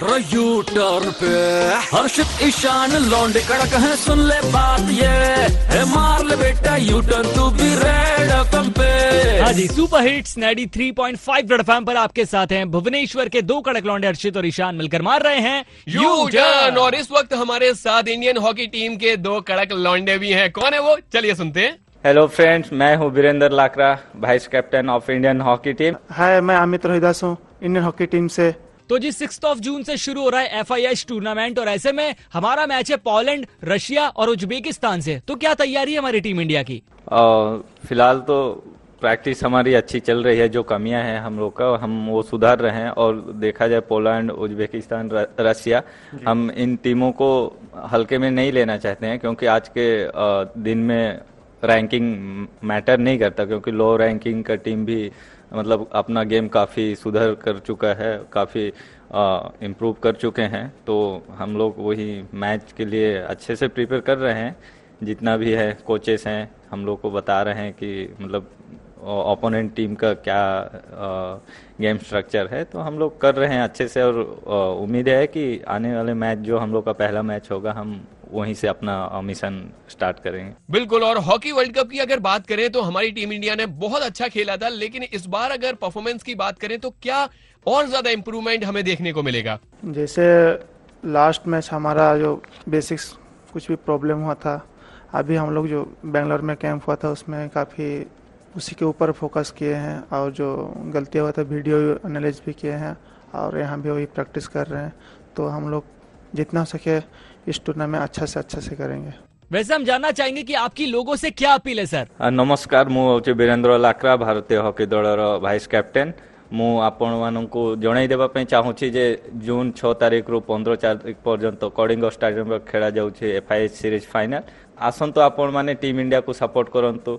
U turn पे। हर्षित ईशान लौंडे कड़क है सुन ले बात ये। है मार ले बेटा यू टर्न तू भी रेड एफएम पे। हाँ जी सुपर हिट्स 93.5 रेड एफएम पर आपके साथ हैं भुवनेश्वर के दो कड़क लौंडे हर्षित और ईशान मिलकर मार रहे हैं यू टर्न और इस वक्त हमारे साथ इंडियन हॉकी टीम के दो कड़क लौंडे भी हैं। कौन है वो? चलिए सुनते हैं। हेलो फ्रेंड्स मैं हूँ Virender Lakra vice captain of Indian hockey team hi मैं अमित रोहिदास हूँ इंडियन हॉकी टीम से। तो जी सिक्स ऑफ़ जून से शुरू हो रहा है एफ़ टूर्नामेंट और ऐसे में हमारा मैच है पोलैंड रशिया और उज्बेकिस्तान से। तो क्या तैयारी है हमारी टीम इंडिया की? फ़िलहाल तो प्रैक्टिस हमारी अच्छी चल रही है जो कमियाँ हैं हम लोग का हम वो सुधार रहे हैं और देखा जाए पोलैंड उज्बेकिस्तान रशिया हम इन टीमों को हल्के में नहीं लेना चाहते हैं क्योंकि आज के दिन में रैंकिंग मैटर नहीं करता क्योंकि लो रैंकिंग का टीम भी मतलब अपना गेम काफ़ी सुधर कर चुका है काफ़ी इम्प्रूव कर चुके हैं। तो हम लोग वही मैच के लिए अच्छे से प्रिपेयर कर रहे हैं। जितना भी है कोचेस हैं हम लोग को बता रहे हैं कि मतलब ओपोनेंट टीम का क्या आ, गेम स्ट्रक्चर है। तो हम लोग कर रहे हैं अच्छे से और उम्मीद है कि आने वाले मैच जो हम लोग का पहला मैच होगा हम वहीं से अपना मिशन स्टार्ट करेंगे। बिल्कुल और हॉकी वर्ल्ड कप की अगर बात करें तो हमारी टीम इंडिया ने बहुत अच्छा खेला था लेकिन इस बार अगर परफॉर्मेंस की बात करें तो क्या और ज़्यादा इंप्रूवमेंट हमें देखने को मिलेगा? जैसे लास्ट मैच हमारा जो बेसिक्स कुछ भी प्रॉब्लम हुआ था अभी हम लोग जो बेंगलोर में कैंप हुआ था उसमें काफ़ी उसी के ऊपर फोकस किए हैं और जो गलतियाँ हुआ था वीडियो एनालाइज भी किए हैं और यहाँ भी वही प्रैक्टिस कर रहे हैं। तो हम लोग जितना हो सके इस टूर्नामेंट अच्छा से अच्छा से करेंगे वैसे हम जानना चाहेंगे कि आपकी लोगों से क्या अपील है सर ଆ, ନମସ୍କାର ମୁଁ ହେଉଛି ବୀରେନ୍ଦ୍ର ଲାକ୍ରା ଭାରତୀୟ ହକି ଦଳର ଭାଇସ୍ କ୍ୟାପ୍ଟେନ୍ ମୁଁ ଆପଣମାନଙ୍କୁ ଜଣାଇ ଦେବା ପାଇଁ ଚାହୁଁଛି ଯେ ଜୁନ୍ ଛଅ ତାରିଖରୁ ପନ୍ଦର ତାରିଖ ପର୍ଯ୍ୟନ୍ତ କଳିଙ୍ଗ ଷ୍ଟାଡିୟମରେ ଖେଳାଯାଉଛି ଏଫ୍ଆଇଏଚ୍ ସିରିଜ୍ ଫାଇନାଲ ଆସନ୍ତୁ ଆପଣମାନେ ଟିମ୍ ଇଣ୍ଡିଆକୁ ସପୋର୍ଟ କରନ୍ତୁ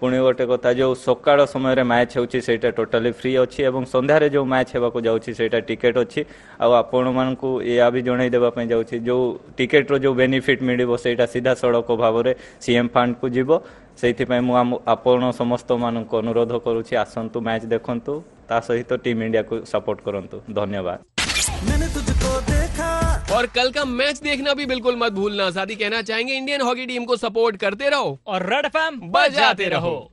ପୁଣି ଗୋଟେ କଥା ଯେଉଁ ସକାଳ ସମୟରେ ମ୍ୟାଚ୍ ହେଉଛି ସେଇଟା ଟୋଟାଲି ଫ୍ରି ଅଛି ଏବଂ ସନ୍ଧ୍ୟାରେ ଯେଉଁ ମ୍ୟାଚ୍ ହେବାକୁ ଯାଉଛି ସେଇଟା ଟିକେଟ୍ ଅଛି ଆଉ ଆପଣମାନଙ୍କୁ ଏହା ବି ଜଣାଇ ଦେବା ପାଇଁ ଯାଉଛି ଯେଉଁ ଟିକେଟ୍ର ଯେଉଁ ବେନିଫିଟ୍ ମିଳିବ ସେଇଟା ସିଧାସଳଖ ଭାବରେ ସିଏମ୍ ଫଣ୍ଡକୁ ଯିବ ସେଇଥିପାଇଁ ମୁଁ ଆମ- ଆପଣ ସମସ୍ତମାନଙ୍କୁ ଅନୁରୋଧ କରୁଛି ଆସନ୍ତୁ ମ୍ୟାଚ୍ ଦେଖନ୍ତୁ ତା ସହିତ ଟିମ୍ ଇଣ୍ଡିଆକୁ ସପୋର୍ଟ କରନ୍ତୁ ଧନ୍ୟବାଦ मैंने तुझको देखा। और कल का मैच देखना भी बिल्कुल मत भूलना। साथ ही कहना चाहेंगे इंडियन हॉकी टीम को सपोर्ट करते रहो। और रेड फैम बजाते रहो।